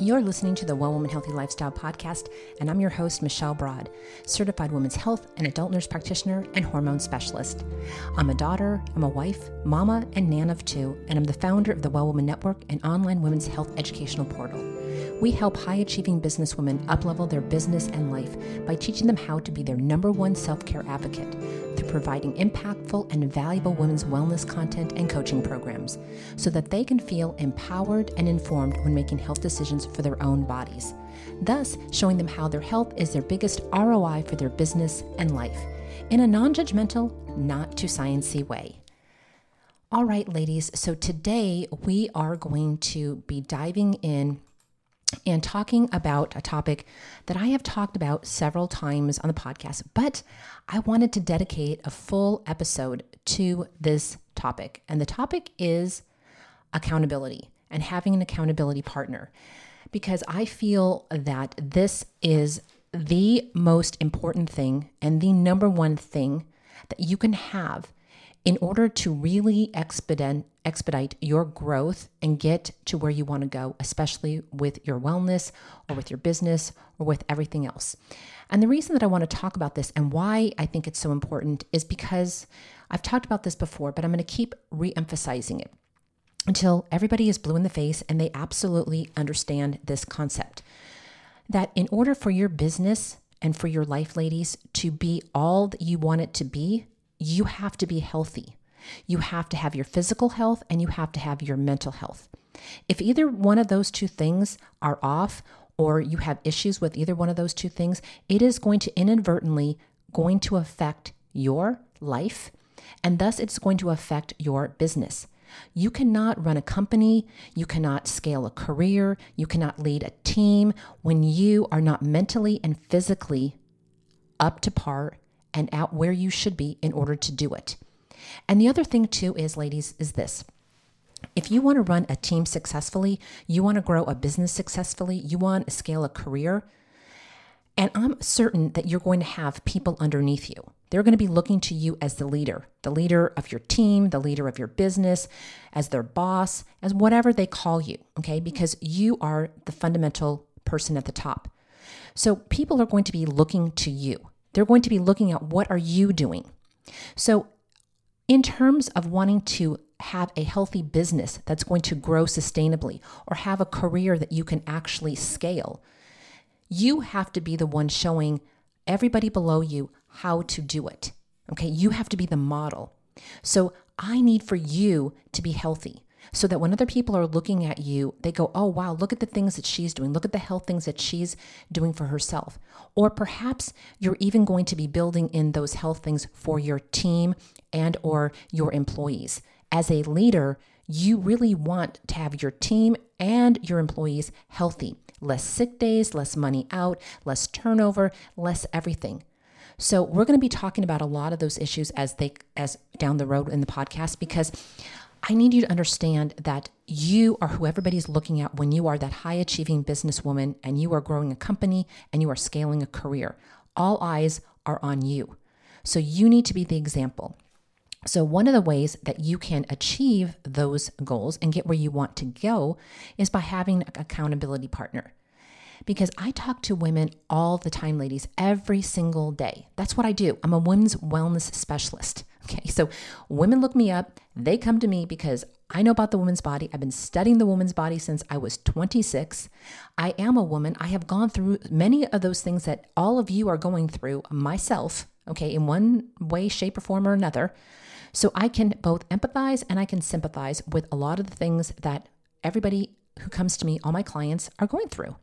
You're listening to the Well Woman Healthy Lifestyle podcast, and I'm your host, Michelle Broad, certified women's health and adult nurse practitioner and hormone specialist. I'm a daughter, I'm a wife, mama, and nan of two, and I'm the founder of the Well Woman Network, an online women's health educational portal. We help high achieving businesswomen uplevel their business and life by teaching them how to be their number one self care advocate through providing impactful and valuable women's wellness content and coaching programs so that they can feel empowered and informed when making health decisions for their own bodies, thus, showing them how their health is their biggest ROI for their business and life in a non judgmental, not too sciencey way. All right, ladies, so today we are going to be diving in and talking about a topic that I have talked about several times on the podcast, but I wanted to dedicate a full episode to this topic. And the topic is accountability and having an accountability partner because I feel that this is the most important thing and the number one thing that you can have in order to really expedite, expedite your growth and get to where you want to go, especially with your wellness or with your business or with everything else. And the reason that I want to talk about this and why I think it's so important is because I've talked about this before, but I'm going to keep re emphasizing it until everybody is blue in the face and they absolutely understand this concept. That in order for your business and for your life, ladies, to be all that you want it to be, you have to be healthy. You have to have your physical health and you have to have your mental health. If either one of those two things are off or you have issues with either one of those two things, it is going to inadvertently going to affect your life and thus it's going to affect your business. You cannot run a company, you cannot scale a career, you cannot lead a team when you are not mentally and physically up to par and out where you should be in order to do it. And the other thing, too, is, ladies, is this. If you want to run a team successfully, you want to grow a business successfully, you want to scale a career, and I'm certain that you're going to have people underneath you. They're going to be looking to you as the leader, the leader of your team, the leader of your business, as their boss, as whatever they call you, okay? Because you are the fundamental person at the top. So people are going to be looking to you. They're going to be looking at what are you doing. So in terms of wanting to have a healthy business that's going to grow sustainably or have a career that you can actually scale, you have to be the one showing everybody below you how to do it. Okay, you have to be the model. So I need for you to be healthy so that when other people are looking at you, they go, oh, wow, look at the things that she's doing. Look at the health things that she's doing for herself. Or perhaps you're even going to be building in those health things for your team and or your employees. As a leader, you really want to have your team and your employees healthy. Less sick days, less money out, less turnover, less everything. So we're going to be talking about a lot of those issues as they as down the road in the podcast because I need you to understand that you are who everybody's looking at when you are that high achieving businesswoman and you are growing a company and you are scaling a career. All eyes are on you. So you need to be the example. So, one of the ways that you can achieve those goals and get where you want to go is by having an accountability partner. Because I talk to women all the time, ladies, every single day. That's what I do. I'm a women's wellness specialist. Okay, so women look me up. They come to me because I know about the woman's body. I've been studying the woman's body since I was 26. I am a woman. I have gone through many of those things that all of you are going through myself, okay, in one way, shape, or form or another. So I can both empathize and I can sympathize with a lot of the things that everybody who comes to me, all my clients, are going through.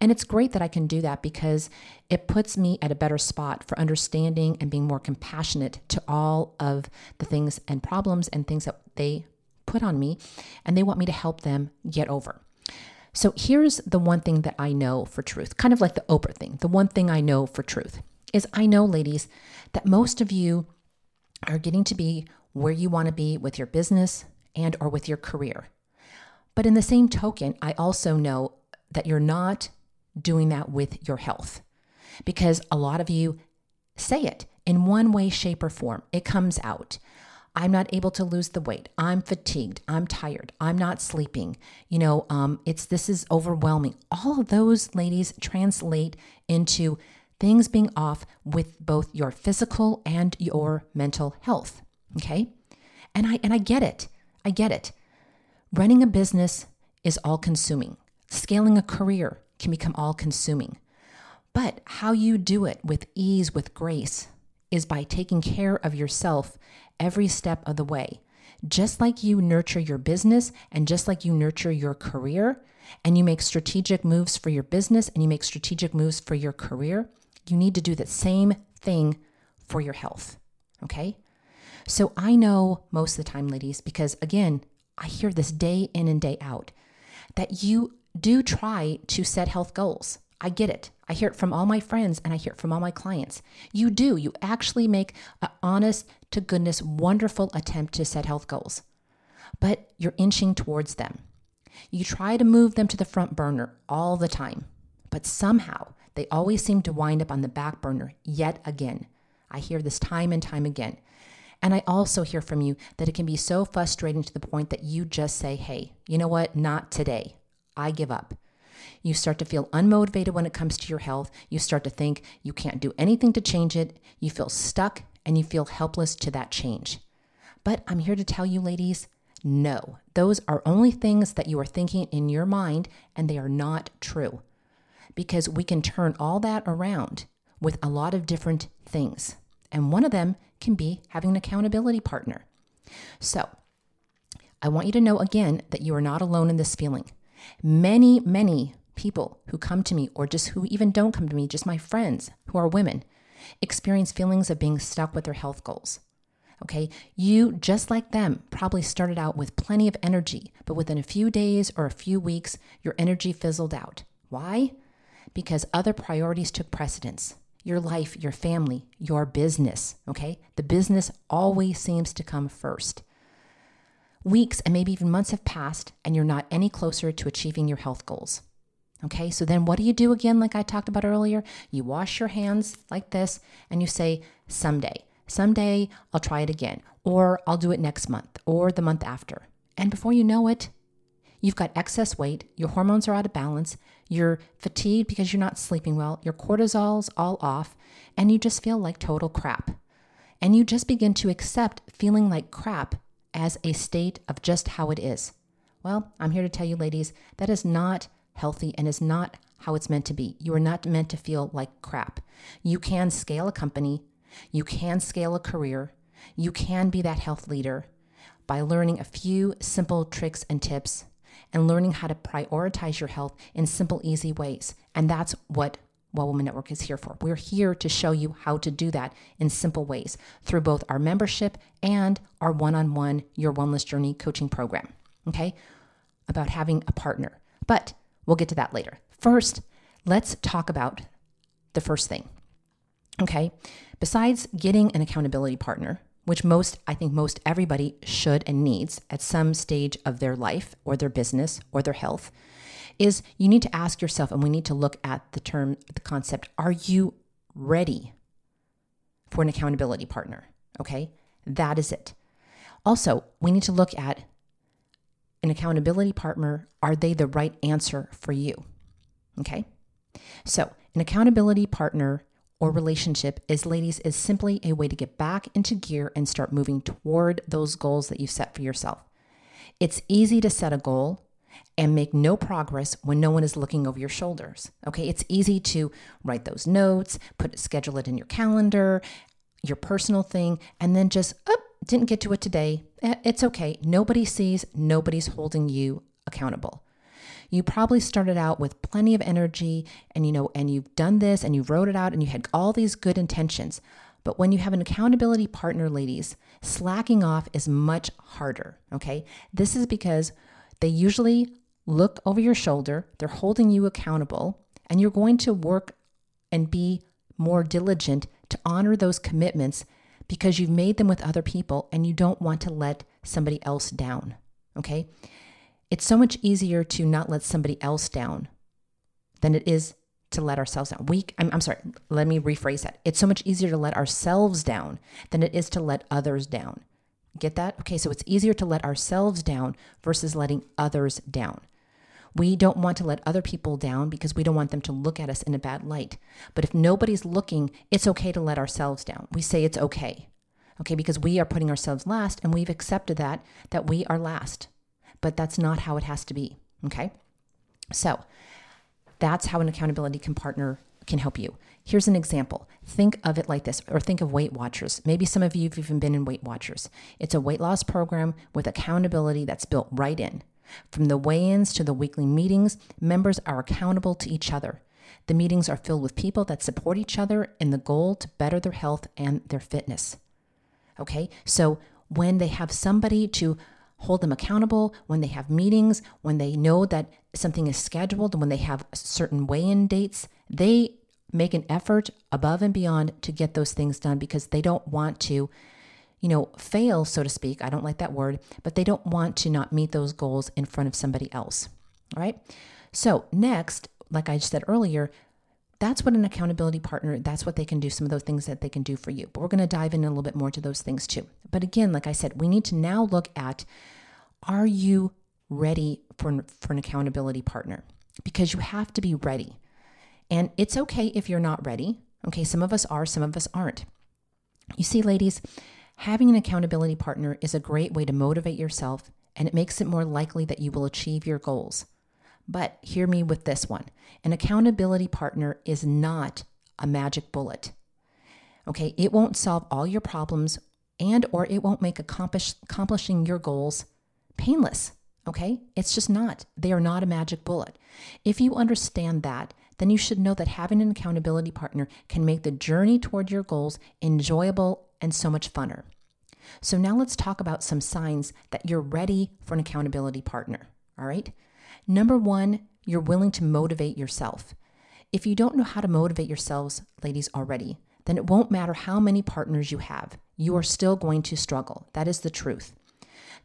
And it's great that I can do that because it puts me at a better spot for understanding and being more compassionate to all of the things and problems and things that they put on me and they want me to help them get over. So here's the one thing that I know for truth, kind of like the Oprah thing. The one thing I know for truth is I know, ladies, that most of you are getting to be where you want to be with your business and or with your career. But in the same token, I also know that you're not doing that with your health because a lot of you say it in one way, shape, or form. It comes out. I'm not able to lose the weight. I'm fatigued. I'm tired. I'm not sleeping. You know, um, it's this is overwhelming. All of those ladies translate into things being off with both your physical and your mental health. Okay, and I and I get it. I get it. Running a business is all consuming. Scaling a career can become all consuming. But how you do it with ease, with grace, is by taking care of yourself every step of the way. Just like you nurture your business and just like you nurture your career, and you make strategic moves for your business and you make strategic moves for your career, you need to do the same thing for your health. Okay? So I know most of the time, ladies, because again, I hear this day in and day out that you do try to set health goals. I get it. I hear it from all my friends and I hear it from all my clients. You do. You actually make an honest to goodness, wonderful attempt to set health goals, but you're inching towards them. You try to move them to the front burner all the time, but somehow they always seem to wind up on the back burner yet again. I hear this time and time again. And I also hear from you that it can be so frustrating to the point that you just say, hey, you know what? Not today. I give up. You start to feel unmotivated when it comes to your health. You start to think you can't do anything to change it. You feel stuck and you feel helpless to that change. But I'm here to tell you, ladies, no, those are only things that you are thinking in your mind, and they are not true. Because we can turn all that around with a lot of different things. And one of them can be having an accountability partner. So, I want you to know again that you are not alone in this feeling. Many, many people who come to me, or just who even don't come to me, just my friends who are women, experience feelings of being stuck with their health goals. Okay, you, just like them, probably started out with plenty of energy, but within a few days or a few weeks, your energy fizzled out. Why? Because other priorities took precedence your life, your family, your business. Okay, the business always seems to come first. Weeks and maybe even months have passed, and you're not any closer to achieving your health goals. Okay, so then what do you do again, like I talked about earlier? You wash your hands like this and you say, someday, someday I'll try it again, or I'll do it next month, or the month after. And before you know it, you've got excess weight, your hormones are out of balance, you're fatigued because you're not sleeping well, your cortisol's all off, and you just feel like total crap. And you just begin to accept feeling like crap as a state of just how it is. Well, I'm here to tell you, ladies, that is not healthy and is not how it's meant to be. You are not meant to feel like crap. You can scale a company, you can scale a career, you can be that health leader by learning a few simple tricks and tips and learning how to prioritize your health in simple, easy ways. And that's what Well Woman Network is here for. We're here to show you how to do that in simple ways through both our membership and our one on one Your Wellness Journey coaching program. Okay? About having a partner. But we'll get to that later. First, let's talk about the first thing. Okay? Besides getting an accountability partner, which most, I think most everybody should and needs at some stage of their life or their business or their health, is you need to ask yourself, and we need to look at the term, the concept, are you ready for an accountability partner? Okay, that is it. Also, we need to look at an accountability partner. Are they the right answer for you? Okay, so an accountability partner or relationship is, ladies, is simply a way to get back into gear and start moving toward those goals that you set for yourself. It's easy to set a goal and make no progress when no one is looking over your shoulders. Okay, it's easy to write those notes, put schedule it in your calendar, your personal thing, and then just oh, didn't get to it today. Eh, it's okay. Nobody sees, nobody's holding you accountable. You probably started out with plenty of energy and you know and you've done this and you wrote it out and you had all these good intentions. But when you have an accountability partner, ladies, slacking off is much harder, okay? This is because they usually look over your shoulder, they're holding you accountable, and you're going to work and be more diligent to honor those commitments because you've made them with other people and you don't want to let somebody else down. Okay? It's so much easier to not let somebody else down than it is to let ourselves down. We, I'm, I'm sorry, let me rephrase that. It's so much easier to let ourselves down than it is to let others down. Get that? Okay, so it's easier to let ourselves down versus letting others down. We don't want to let other people down because we don't want them to look at us in a bad light. But if nobody's looking, it's okay to let ourselves down. We say it's okay. Okay, because we are putting ourselves last and we've accepted that that we are last. But that's not how it has to be, okay? So, that's how an accountability can partner can help you. Here's an example. Think of it like this, or think of Weight Watchers. Maybe some of you have even been in Weight Watchers. It's a weight loss program with accountability that's built right in. From the weigh ins to the weekly meetings, members are accountable to each other. The meetings are filled with people that support each other in the goal to better their health and their fitness. Okay, so when they have somebody to hold them accountable, when they have meetings, when they know that something is scheduled, when they have certain weigh in dates, they make an effort above and beyond to get those things done because they don't want to you know, fail, so to speak. I don't like that word, but they don't want to not meet those goals in front of somebody else. All right. So, next, like I said earlier, that's what an accountability partner, that's what they can do, some of those things that they can do for you. But we're going to dive in a little bit more to those things too. But again, like I said, we need to now look at are you ready for, for an accountability partner? Because you have to be ready. And it's okay if you're not ready. Okay, some of us are, some of us aren't. You see, ladies, Having an accountability partner is a great way to motivate yourself and it makes it more likely that you will achieve your goals. But hear me with this one an accountability partner is not a magic bullet. Okay, it won't solve all your problems and or it won't make accomplish, accomplishing your goals painless. Okay? It's just not. They are not a magic bullet. If you understand that, then you should know that having an accountability partner can make the journey toward your goals enjoyable and so much funner. So, now let's talk about some signs that you're ready for an accountability partner. All right. Number one, you're willing to motivate yourself. If you don't know how to motivate yourselves, ladies, already, then it won't matter how many partners you have. You are still going to struggle. That is the truth.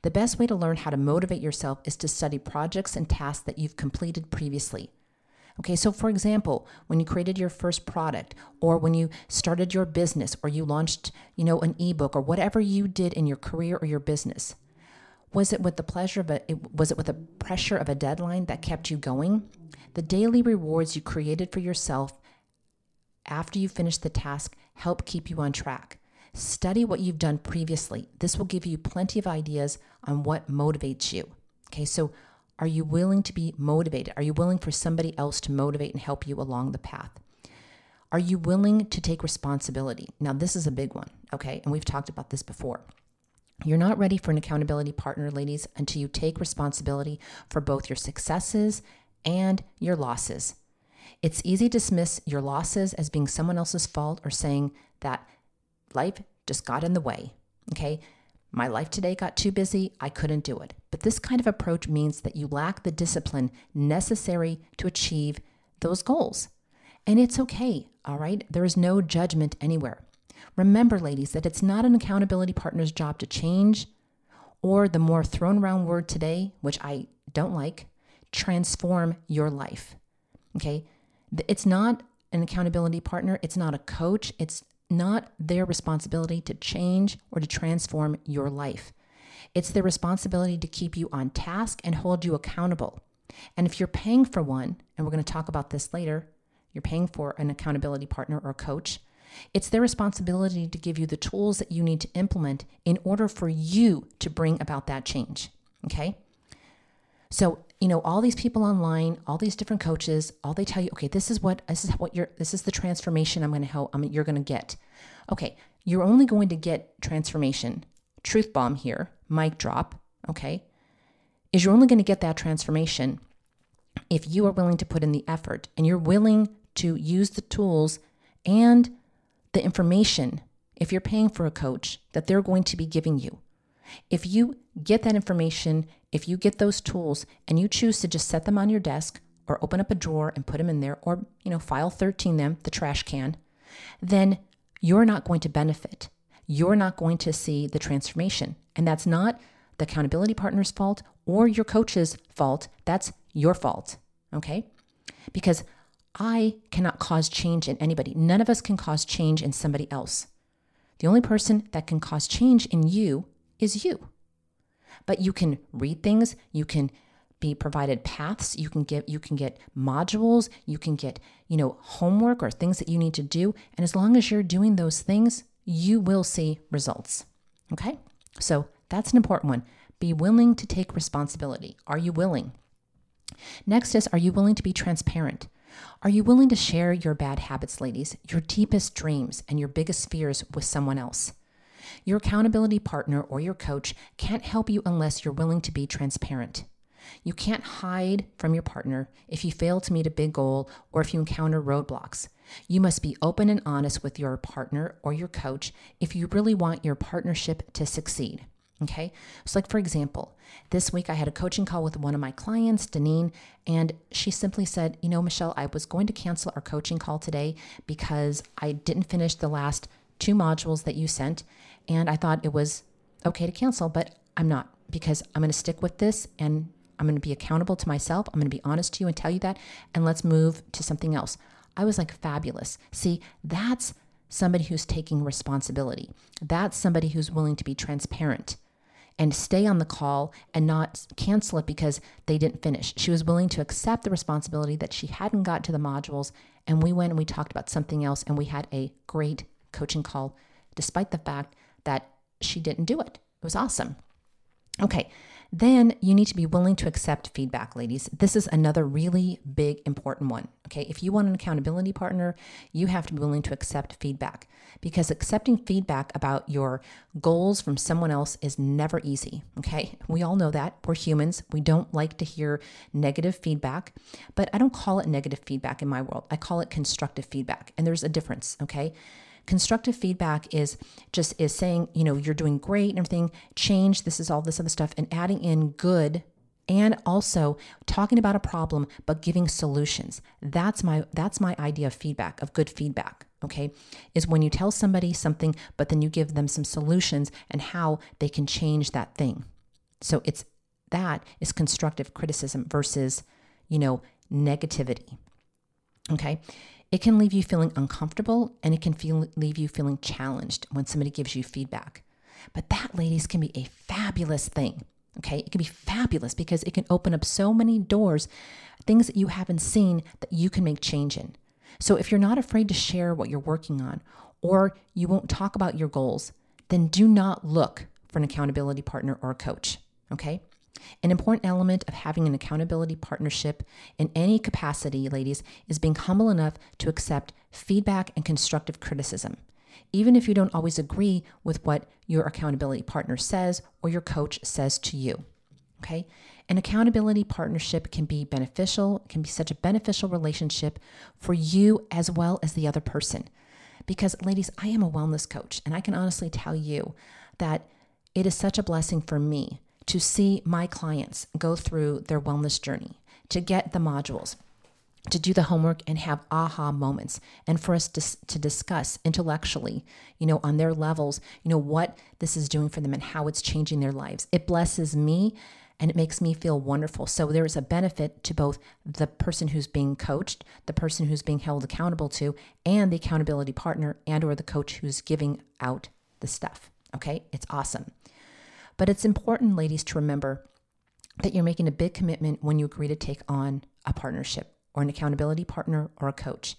The best way to learn how to motivate yourself is to study projects and tasks that you've completed previously. Okay, so for example, when you created your first product or when you started your business or you launched, you know, an ebook or whatever you did in your career or your business, was it with the pleasure of a was it with the pressure of a deadline that kept you going? The daily rewards you created for yourself after you finish the task help keep you on track. Study what you've done previously. This will give you plenty of ideas on what motivates you. Okay, so are you willing to be motivated? Are you willing for somebody else to motivate and help you along the path? Are you willing to take responsibility? Now, this is a big one, okay? And we've talked about this before. You're not ready for an accountability partner, ladies, until you take responsibility for both your successes and your losses. It's easy to dismiss your losses as being someone else's fault or saying that life just got in the way, okay? My life today got too busy, I couldn't do it. But this kind of approach means that you lack the discipline necessary to achieve those goals. And it's okay, all right? There is no judgment anywhere. Remember, ladies, that it's not an accountability partner's job to change, or the more thrown around word today, which I don't like, transform your life. Okay? It's not an accountability partner, it's not a coach, it's not their responsibility to change or to transform your life. It's their responsibility to keep you on task and hold you accountable. And if you're paying for one, and we're going to talk about this later, you're paying for an accountability partner or coach, it's their responsibility to give you the tools that you need to implement in order for you to bring about that change. Okay? So, you know, all these people online, all these different coaches, all they tell you, okay, this is what this is what you're this is the transformation I'm going to help I mean, you're going to get. Okay, you're only going to get transformation. Truth bomb here, mic drop, okay? Is you're only going to get that transformation if you are willing to put in the effort and you're willing to use the tools and the information if you're paying for a coach that they're going to be giving you. If you get that information, if you get those tools and you choose to just set them on your desk or open up a drawer and put them in there or, you know, file 13 them, the trash can, then you're not going to benefit. You're not going to see the transformation. And that's not the accountability partner's fault or your coach's fault. That's your fault. Okay? Because I cannot cause change in anybody. None of us can cause change in somebody else. The only person that can cause change in you is you. But you can read things, you can be provided paths, you can get you can get modules, you can get, you know, homework or things that you need to do, and as long as you're doing those things, you will see results. Okay? So, that's an important one. Be willing to take responsibility. Are you willing? Next is Are you willing to be transparent? Are you willing to share your bad habits, ladies, your deepest dreams, and your biggest fears with someone else? Your accountability partner or your coach can't help you unless you're willing to be transparent. You can't hide from your partner if you fail to meet a big goal or if you encounter roadblocks. You must be open and honest with your partner or your coach if you really want your partnership to succeed. Okay. So, like for example, this week I had a coaching call with one of my clients, Deneen, and she simply said, You know, Michelle, I was going to cancel our coaching call today because I didn't finish the last two modules that you sent. And I thought it was okay to cancel, but I'm not because I'm going to stick with this and I'm going to be accountable to myself. I'm going to be honest to you and tell you that. And let's move to something else. I was like, fabulous. See, that's somebody who's taking responsibility. That's somebody who's willing to be transparent and stay on the call and not cancel it because they didn't finish. She was willing to accept the responsibility that she hadn't got to the modules. And we went and we talked about something else and we had a great coaching call, despite the fact that she didn't do it. It was awesome. Okay, then you need to be willing to accept feedback, ladies. This is another really big, important one. Okay, if you want an accountability partner, you have to be willing to accept feedback because accepting feedback about your goals from someone else is never easy. Okay, we all know that. We're humans, we don't like to hear negative feedback, but I don't call it negative feedback in my world. I call it constructive feedback, and there's a difference. Okay, Constructive feedback is just is saying, you know, you're doing great and everything, change, this is all this other stuff, and adding in good and also talking about a problem but giving solutions. That's my that's my idea of feedback of good feedback okay? Is when you tell somebody something but then you give them some solutions and how they can change that thing. So it's that is constructive criticism versus you know negativity okay it can leave you feeling uncomfortable and it can feel, leave you feeling challenged when somebody gives you feedback. But that, ladies, can be a fabulous thing. Okay, it can be fabulous because it can open up so many doors, things that you haven't seen that you can make change in. So if you're not afraid to share what you're working on or you won't talk about your goals, then do not look for an accountability partner or a coach. Okay, an important element of having an accountability partnership in any capacity, ladies, is being humble enough to accept feedback and constructive criticism, even if you don't always agree with what your accountability partner says or your coach says to you. Okay? An accountability partnership can be beneficial, can be such a beneficial relationship for you as well as the other person. Because, ladies, I am a wellness coach, and I can honestly tell you that it is such a blessing for me to see my clients go through their wellness journey, to get the modules, to do the homework and have aha moments and for us to, to discuss intellectually you know on their levels you know what this is doing for them and how it's changing their lives. It blesses me and it makes me feel wonderful. So there is a benefit to both the person who's being coached the person who's being held accountable to and the accountability partner and or the coach who's giving out the stuff. Okay? It's awesome but it's important, ladies, to remember that you're making a big commitment when you agree to take on a partnership or an accountability partner or a coach.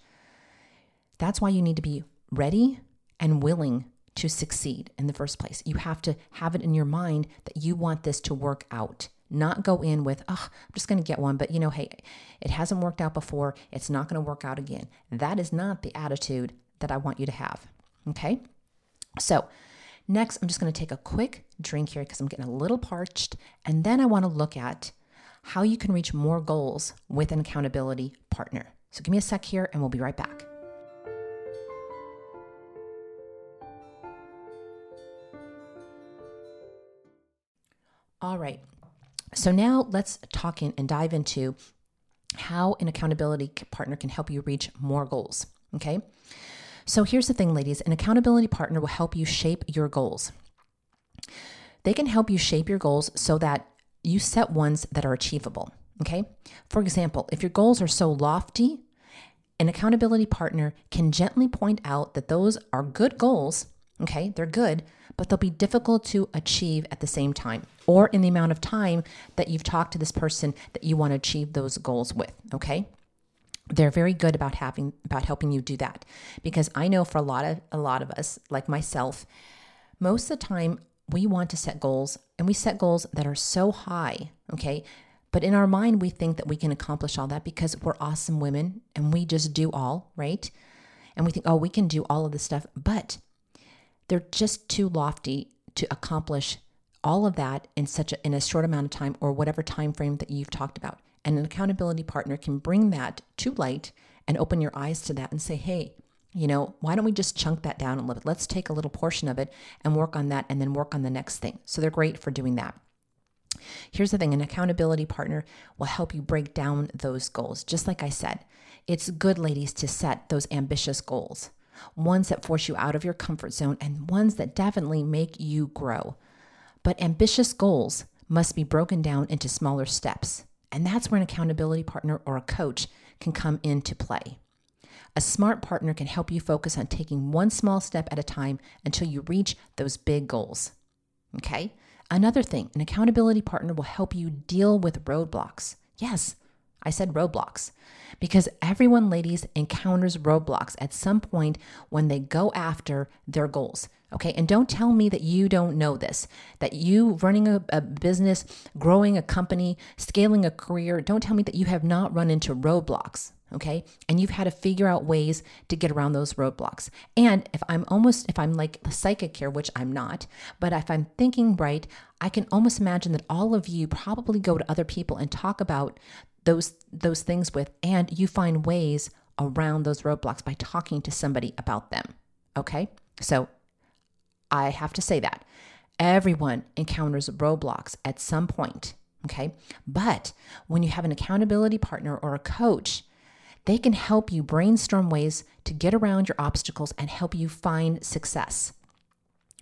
That's why you need to be ready and willing to succeed in the first place. You have to have it in your mind that you want this to work out, not go in with, oh, I'm just going to get one, but you know, hey, it hasn't worked out before. It's not going to work out again. That is not the attitude that I want you to have. Okay. So, Next, I'm just going to take a quick drink here because I'm getting a little parched. And then I want to look at how you can reach more goals with an accountability partner. So give me a sec here and we'll be right back. All right. So now let's talk in and dive into how an accountability partner can help you reach more goals. Okay. So here's the thing, ladies an accountability partner will help you shape your goals. They can help you shape your goals so that you set ones that are achievable. Okay. For example, if your goals are so lofty, an accountability partner can gently point out that those are good goals, Okay, they're good, but they'll be difficult to achieve at the same time or in the amount of time that you've talked to this person that you want to achieve those goals with. Okay. They're very good about having about helping you do that because I know for a lot of a lot of us, like myself, most of the time we want to set goals and we set goals that are so high, okay? But in our mind, we think that we can accomplish all that because we're awesome women and we just do all, right? And we think, oh, we can do all of this stuff. But they're just too lofty to accomplish all of that in such a, in a short amount of time or whatever time frame that you've talked about. And an accountability partner can bring that to light and open your eyes to that and say, hey, you know, why don't we just chunk that down a little bit? Let's take a little portion of it and work on that and then work on the next thing. So they're great for doing that. Here's the thing an accountability partner will help you break down those goals. Just like I said, it's good, ladies, to set those ambitious goals ones that force you out of your comfort zone, and ones that definitely make you grow. But ambitious goals must be broken down into smaller steps. And that's where an accountability partner or a coach can come into play. A smart partner can help you focus on taking one small step at a time until you reach those big goals. Okay? Another thing, an accountability partner will help you deal with roadblocks. Yes, I said roadblocks because everyone, ladies, encounters roadblocks at some point when they go after their goals. Okay. And don't tell me that you don't know this, that you running a, a, business, growing a company, scaling a career, don't tell me that you have not run into roadblocks. Okay. And you've had to figure out ways to get around those roadblocks. And if I'm almost, if I'm like psychic here, which I'm not, but if I'm thinking right, I can almost imagine that all of you probably go to other people and talk about those those things with and you find ways around those roadblocks by talking to somebody about them. Okay? So I have to say that everyone encounters roadblocks at some point, okay? But when you have an accountability partner or a coach, they can help you brainstorm ways to get around your obstacles and help you find success.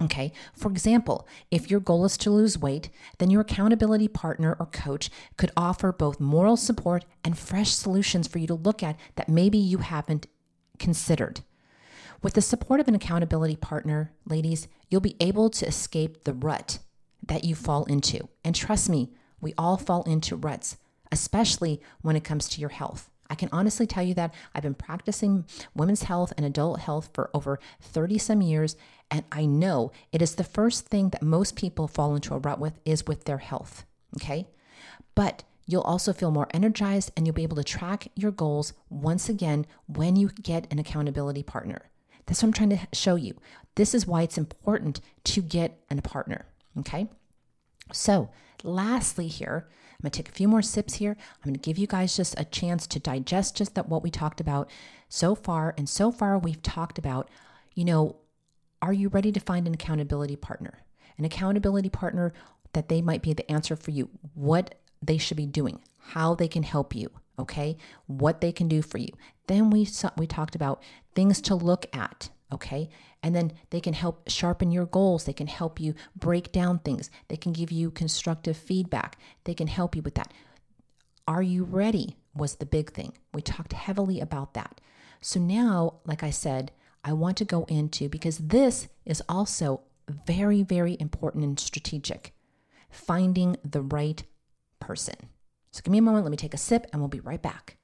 Okay, for example, if your goal is to lose weight, then your accountability partner or coach could offer both moral support and fresh solutions for you to look at that maybe you haven't considered. With the support of an accountability partner, ladies, you'll be able to escape the rut that you fall into. And trust me, we all fall into ruts, especially when it comes to your health. I can honestly tell you that I've been practicing women's health and adult health for over 30 some years, and I know it is the first thing that most people fall into a rut with is with their health. Okay. But you'll also feel more energized and you'll be able to track your goals once again when you get an accountability partner. That's what I'm trying to show you. This is why it's important to get a partner. Okay. So, lastly, here, I'm going to take a few more sips here. I'm going to give you guys just a chance to digest just that what we talked about so far. And so far, we've talked about, you know, are you ready to find an accountability partner? An accountability partner that they might be the answer for you, what they should be doing, how they can help you, okay? What they can do for you. Then we we talked about things to look at, okay? And then they can help sharpen your goals. They can help you break down things. They can give you constructive feedback. They can help you with that. Are you ready? Was the big thing. We talked heavily about that. So now, like I said, I want to go into because this is also very, very important and strategic finding the right person. So give me a moment. Let me take a sip and we'll be right back.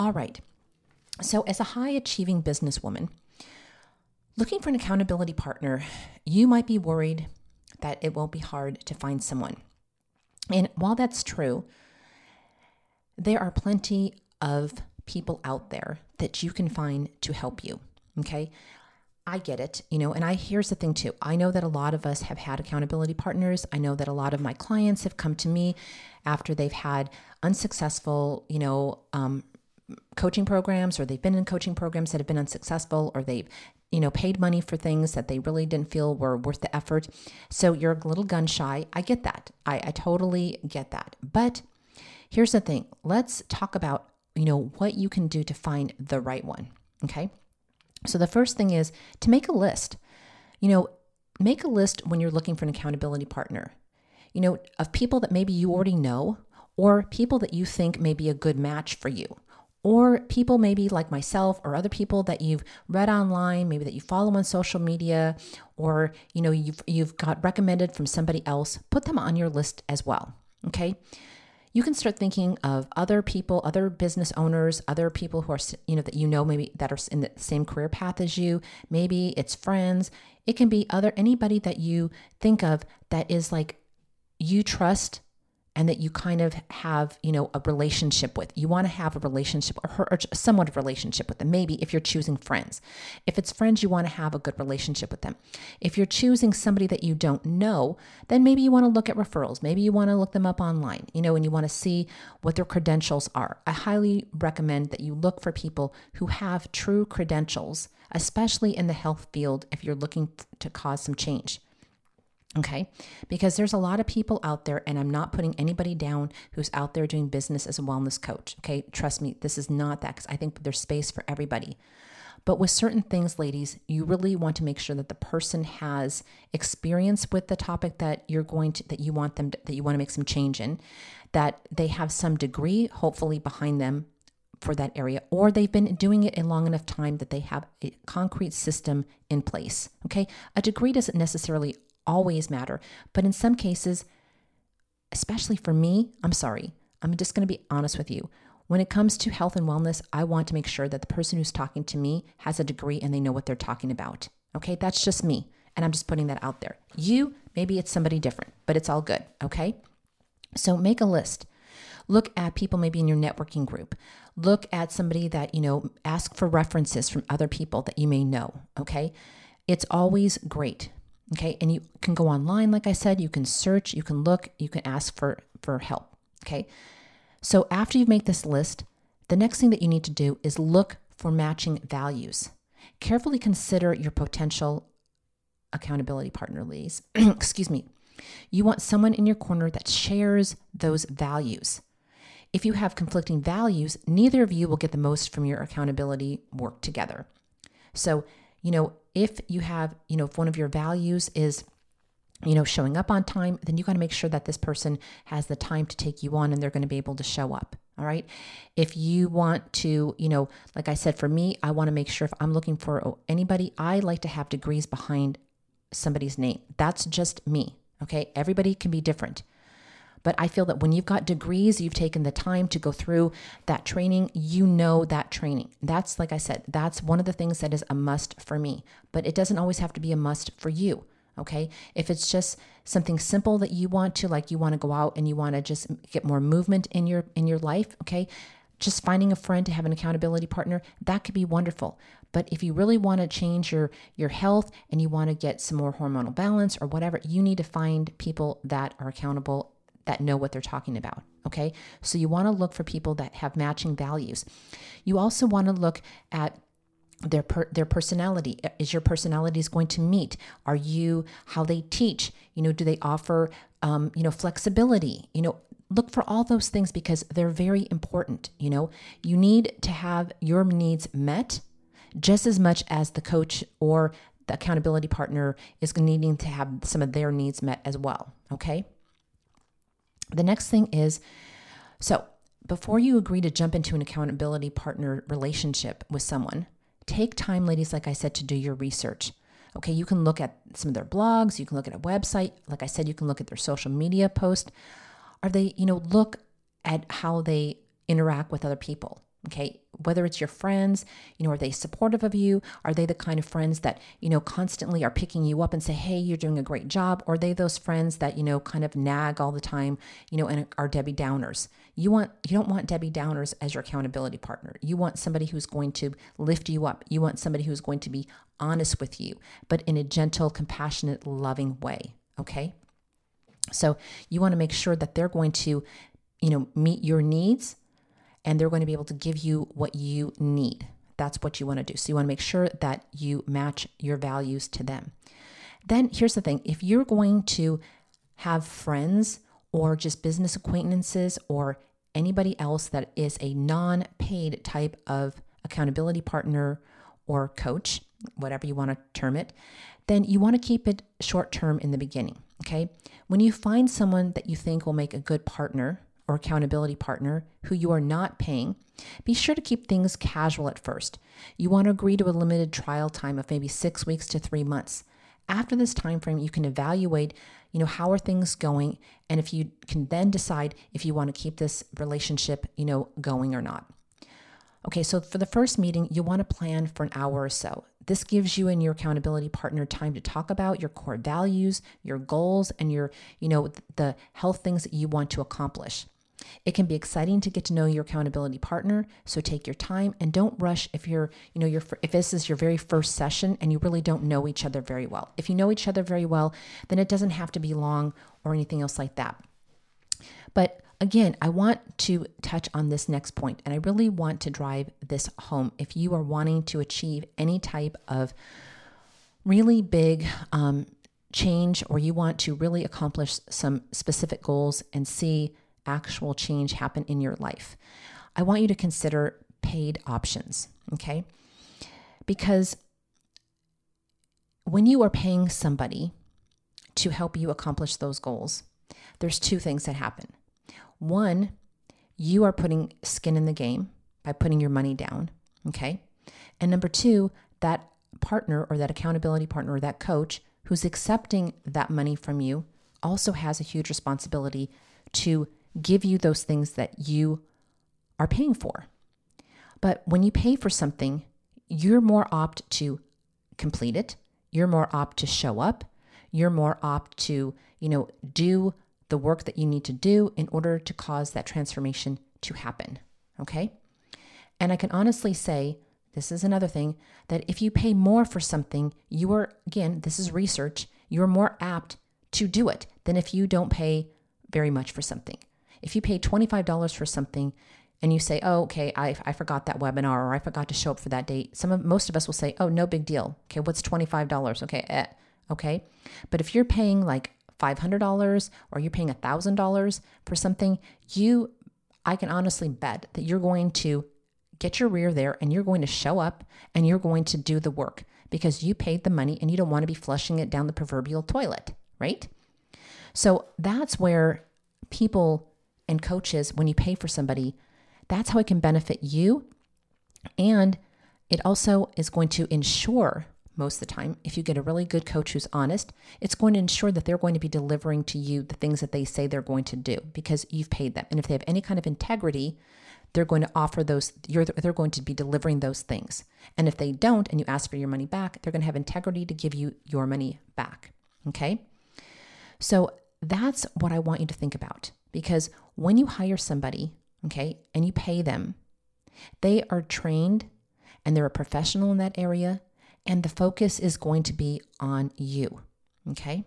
All right. So, as a high achieving businesswoman, looking for an accountability partner, you might be worried that it won't be hard to find someone. And while that's true, there are plenty of people out there that you can find to help you. Okay. I get it, you know, and I here's the thing too. I know that a lot of us have had accountability partners. I know that a lot of my clients have come to me after they've had unsuccessful, you know, um, coaching programs or they've been in coaching programs that have been unsuccessful or they've you know paid money for things that they really didn't feel were worth the effort. So you're a little gun shy. I get that. I, I totally get that. But here's the thing. Let's talk about you know what you can do to find the right one okay? So the first thing is to make a list. You know make a list when you're looking for an accountability partner you know, of people that maybe you already know or people that you think may be a good match for you. Or people maybe like myself or other people that you've read online, maybe that you follow on social media, or you know you've you've got recommended from somebody else. Put them on your list as well. Okay, you can start thinking of other people, other business owners, other people who are, you know, that you know maybe that are in the same career path as you. Maybe it's friends. It can be other anybody that you think of that is like you trust and that you kind of have, you know, a relationship with. You want to have a relationship or, her, or somewhat of a relationship with them. Maybe if you're choosing friends. If it's friends, you want to have a good relationship with them. If you're choosing somebody that you don't know, then maybe you want to look at referrals. Maybe you want to look them up online, you know, and you want to see what their credentials are. I highly recommend that you look for people who have true credentials, especially in the health field if you're looking to cause some change. Okay. Because there's a lot of people out there, and I'm not putting anybody down who's out there doing business as a wellness coach. Okay. Trust me, this is not that because I think there's space for everybody. But with certain things, ladies, you really want to make sure that the person has experience with the topic that you're going to, that you want them, to, that you want to make some change in, that they have some degree, hopefully, behind them for that area, or they've been doing it a long enough time that they have a concrete system in place. Okay. A degree doesn't necessarily always matter. But in some cases, especially for me, I'm sorry, I'm just going to be honest with you. When it comes to health and wellness, I want to make sure that the person who's talking to me has a degree and they know what they're talking about. Okay, that's just me. And I'm just putting that out there. You, maybe it's somebody different, but it's all good. Okay, so make a list. Look at people maybe in your networking group. Look at somebody that, you know, ask for references from other people that you may know. Okay, it's always great Okay. And you can go online, like I said, you can search, you can look, you can ask for, for help. Okay. So after you make this list, the next thing that you need to do is look for matching values. Carefully consider your potential accountability partner, ladies. Excuse me. You want someone in your corner that shares those values. If you have conflicting values, neither of you will get the most from your accountability work together. So, you know, if you have, you know, if one of your values is you know, showing up on time, then you got to make sure that this person has the time to take you on and they're going to be able to show up. All right. If you want to, you know, like I said, for me, I want to make sure if I'm looking for anybody, I like to have degrees behind somebody's name. That's just me. Okay. Everybody can be different. But I feel that when you've got degrees, you've taken the time to go through that training, you know that training. That's, like I said, that's one of the things that is a must for me. But it doesn't always have to be a must for you. Okay. If it's just something simple that you want to, like you want to go out and you want to just get more movement in your in your life, okay, just finding a friend to have an accountability partner that could be wonderful but if you really want to change your your health and you want to get some more hormonal balance or whatever you need to find people that are accountable that know what they're talking about. Okay. So you want to look for people that have matching values. You also want to look at their per, their personality is your personalities going to meet are you how they teach you know do they offer um, you know flexibility you know look for all those things because they're very important you know you need to have your needs met just as much as the coach or the accountability partner is needing to have some of their needs met as well okay the next thing is so before you agree to jump into an accountability partner relationship with someone, take time, ladies, like I said, to do your research. Okay, you can look at some of their blogs, you can look at a website. Like I said, you can look at their social media post. Are they, you know, look at how they interact with other people. Okay, whether it's your friends, you know, are they supportive of you? Are they the kind of friends that, you know, constantly are picking you up and say, hey, you're doing a great job? Or are they those friends that, you know, kind of nag all the time, you know, and are Debbie Downers? You want you don't want Debbie Downers as your accountability partner. You want somebody who's going to lift you up. You want somebody who's going to be honest with you, but in a gentle, compassionate, loving way. Okay. So you want to make sure that they're going to, you know, meet your needs and they're going to be able to give you what you need. That's what you want to do. So you want to make sure that you match your values to them. Then here's the thing if you're going to have friends or just business acquaintances or anybody else that is a non paid type of accountability partner or coach, whatever you want to term it, then you want to keep it short term in the beginning. Okay. When you find someone that you think will make a good partner or accountability partner who you are not paying, be sure to keep things casual at first. You want to agree to a limited trial time of maybe six weeks to three months. After this time frame, you can evaluate, you know, how are things going, and if you can then decide if you want to keep this relationship, you know, going or not. Okay, so for the first meeting, you want to plan for an hour or so. This gives you and your accountability partner time to talk about your core values, your goals, and your, you know, the health things that you want to accomplish. It can be exciting to get to know your accountability partner, so take your time and don't rush if you're, you know, your if this is your very first session and you really don't know each other very well. If you know each other very well, then it doesn't have to be long or anything else like that. But again, I want to touch on this next point, and I really want to drive this home. If you are wanting to achieve any type of really big um, change, or you want to really accomplish some specific goals and see actual change happen in your life, I want you to consider paid options, okay? Because when you are paying somebody to help you accomplish those goals, there's two things that happen. One, you are putting skin in the game by putting your money down, okay? And number two, that partner or that accountability partner or that coach who's accepting that money from you also has a huge responsibility to give you those things that you are paying for. But when you pay for something, you're more opt to complete it. You're more opt to show up. You're more opt to, you know, do the work that you need to do in order to cause that transformation to happen. Okay? And I can honestly say, this is another thing, that if you pay more for something, you are, again, this is research, you're more apt to do it than if you don't pay very much for something. If you pay $25 for something and you say, oh, okay, I, I forgot that webinar or I forgot to show up for that date, some of most of us will say, oh, no big deal. Okay, what's $25? Okay, eh, okay. But if you're paying like $500 or you're paying $1,000 for something, you, I can honestly bet that you're going to get your rear there and you're going to show up and you're going to do the work because you paid the money and you don't want to be flushing it down the proverbial toilet, right? So that's where people and coaches, when you pay for somebody, that's how it can benefit you. And it also is going to ensure most of the time, if you get a really good coach who's honest, it's going to ensure that they're going to be delivering to you the things that they say they're going to do because you've paid them. And if they have any kind of integrity, they're going to offer those, they're going to be delivering those things. And if they don't and you ask for your money back, they're going to have integrity to give you your money back. Okay? So that's what I want you to think about. Because when you hire somebody, okay, and you pay them, they are trained and they're a professional in that area, and the focus is going to be on you, okay?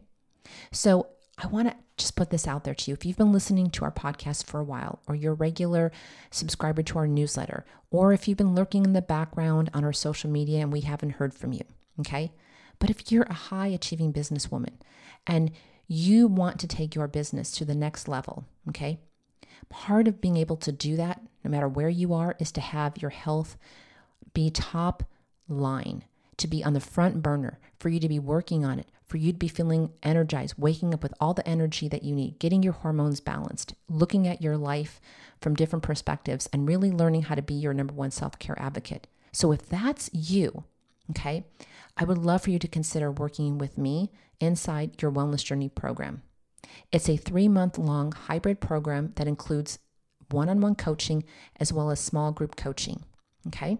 So I want to just put this out there to you. If you've been listening to our podcast for a while, or you're a regular subscriber to our newsletter, or if you've been lurking in the background on our social media and we haven't heard from you, okay? But if you're a high achieving businesswoman and you want to take your business to the next level, okay? Part of being able to do that, no matter where you are, is to have your health be top line, to be on the front burner, for you to be working on it, for you to be feeling energized, waking up with all the energy that you need, getting your hormones balanced, looking at your life from different perspectives, and really learning how to be your number one self care advocate. So, if that's you, okay, I would love for you to consider working with me inside your Wellness Journey program. It's a three month long hybrid program that includes one on one coaching as well as small group coaching. Okay.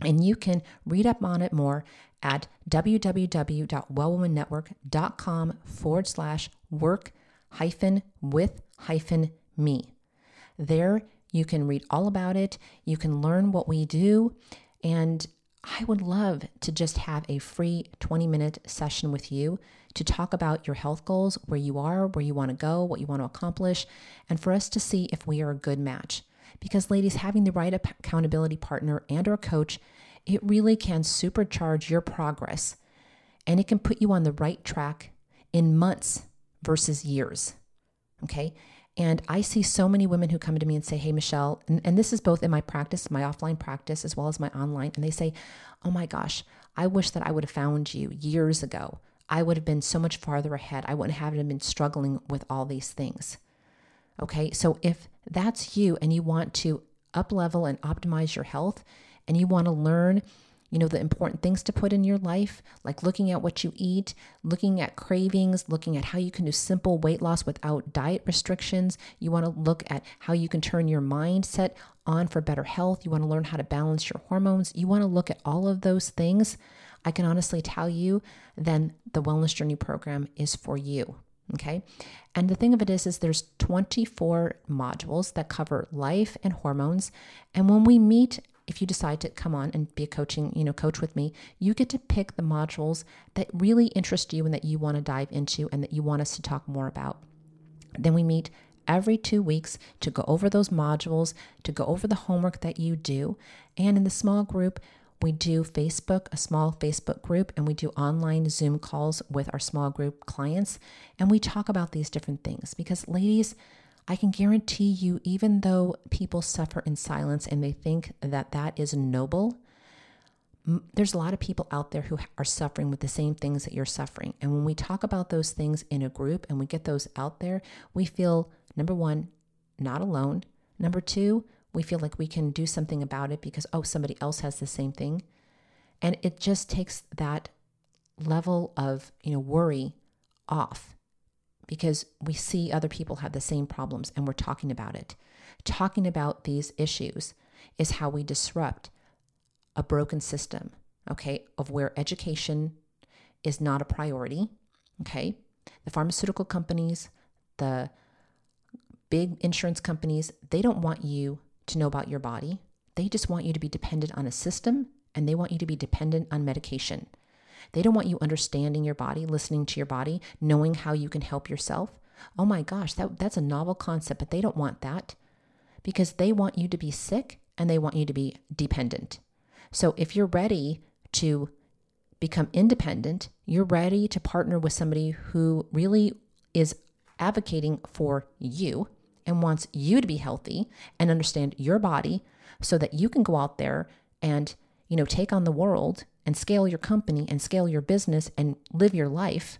And you can read up on it more at www.wellwomannetwork.com forward slash work hyphen with hyphen me. There you can read all about it. You can learn what we do. And I would love to just have a free 20 minute session with you to talk about your health goals, where you are, where you want to go, what you want to accomplish, and for us to see if we are a good match. Because ladies, having the right accountability partner and or coach, it really can supercharge your progress and it can put you on the right track in months versus years. Okay? And I see so many women who come to me and say, Hey, Michelle, and, and, this is both in my practice, my offline practice, as well as my online. And they say, Oh my gosh, I wish that I would have found you years ago. I would have been so much farther ahead. I wouldn't have been struggling with all these things. Okay, so if that's you and you want to up level and optimize your health and you want to learn you know, the important things to put in your life, like looking at what you eat, looking at cravings, looking at how you can do simple weight loss without diet restrictions. You want to look at how you can turn your mindset on for better health. You want to learn how to balance your hormones. You want to look at all of those things. I can honestly tell you, then the Wellness Journey program is for you. Okay. And the thing of it is, is there's 24 modules that cover life and hormones. And when we meet if you decide to come on and be a coaching, you know, coach with me, you get to pick the modules that really interest you and that you want to dive into and that you want us to talk more about. Then we meet every two weeks to go over those modules, to go over the homework that you do. And in the small group, we do Facebook, a small Facebook group, and we do online Zoom calls with our small group clients. And we talk about these different things because, ladies, I can guarantee you, even though people suffer in silence and they think that that is noble, there's a lot of people out there who are suffering with the same things that you're suffering. And when we talk about those things in a group and we get those out there, we feel number one, not alone. Number two, we feel like we can do something about it because, oh, somebody else has the same thing. And it just takes that level of, you know, worry off because we see other people have the same problems and we're talking about it. Talking about these issues is how we disrupt a broken system, okay, of where education is not a priority, okay? The pharmaceutical companies, the big insurance companies, they don't want you to know about your body. They just want you to be dependent on a system and they want you to be dependent on medication. They don't want you understanding your body, listening to your body, knowing how you can help yourself. Oh my gosh, that, that's a novel concept, but they don't want that because they want you to be sick and they want you to be dependent. So if you're ready to become independent, you're ready to partner with somebody who really is advocating for you and wants you to be healthy and understand your body so that you can go out there and you know take on the world and scale your company and scale your business and live your life,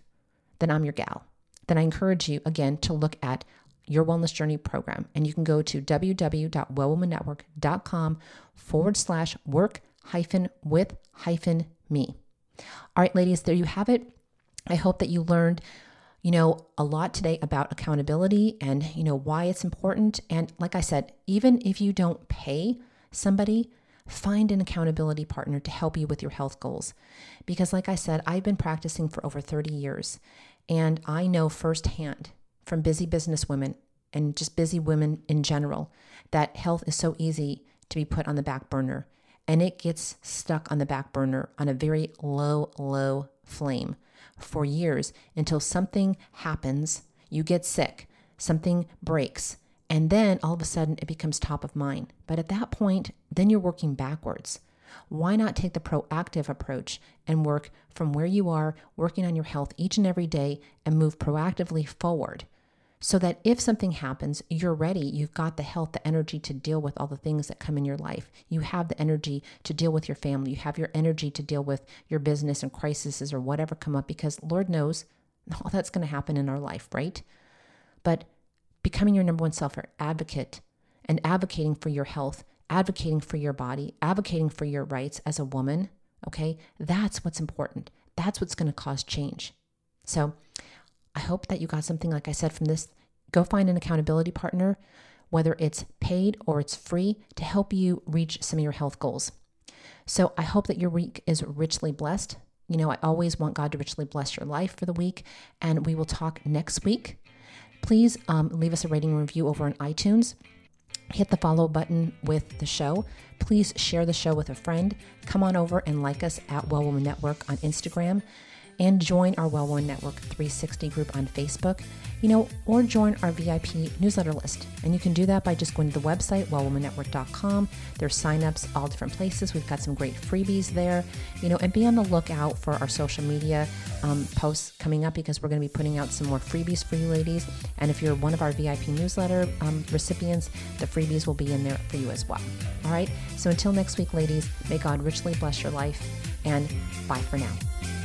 then I'm your gal. Then I encourage you again to look at your wellness journey program. And you can go to www.wellwomannetwork.com forward slash work hyphen with hyphen me. All right, ladies, there you have it. I hope that you learned, you know, a lot today about accountability and, you know, why it's important. And like I said, even if you don't pay somebody, Find an accountability partner to help you with your health goals. Because, like I said, I've been practicing for over 30 years, and I know firsthand from busy business women and just busy women in general that health is so easy to be put on the back burner. And it gets stuck on the back burner on a very low, low flame for years until something happens, you get sick, something breaks, and then all of a sudden it becomes top of mind. But at that point, then you're working backwards. Why not take the proactive approach and work from where you are, working on your health each and every day, and move proactively forward? So that if something happens, you're ready. You've got the health, the energy to deal with all the things that come in your life. You have the energy to deal with your family. You have your energy to deal with your business and crises or whatever come up because Lord knows all that's going to happen in our life, right? But becoming your number one self advocate and advocating for your health, advocating for your body, advocating for your rights as a woman, okay? That's what's important. That's what's going to cause change. So I hope that you got something, like I said, from this. Go find an accountability partner, whether it's paid or it's free, to help you reach some of your health goals. So I hope that your week is richly blessed. You know, I always want God to richly bless your life for the week, and we will talk next week please um, leave us a rating review over on iTunes. Hit the follow button with the show. Please share the show with a friend. Come on over and like us at Well Woman Network on Instagram and join our Well Woman Network 360 group on Facebook, you know, or join our VIP newsletter list. And you can do that by just going to the website, wellwomannetwork.com. There's signups all different places. We've got some great freebies there, you know, and be on the lookout for our social media um, posts coming up because we're going to be putting out some more freebies for you ladies. And if you're one of our VIP newsletter um, recipients, the freebies will be in there for you as well. All right. So until next week, ladies, may God richly bless your life and bye for now.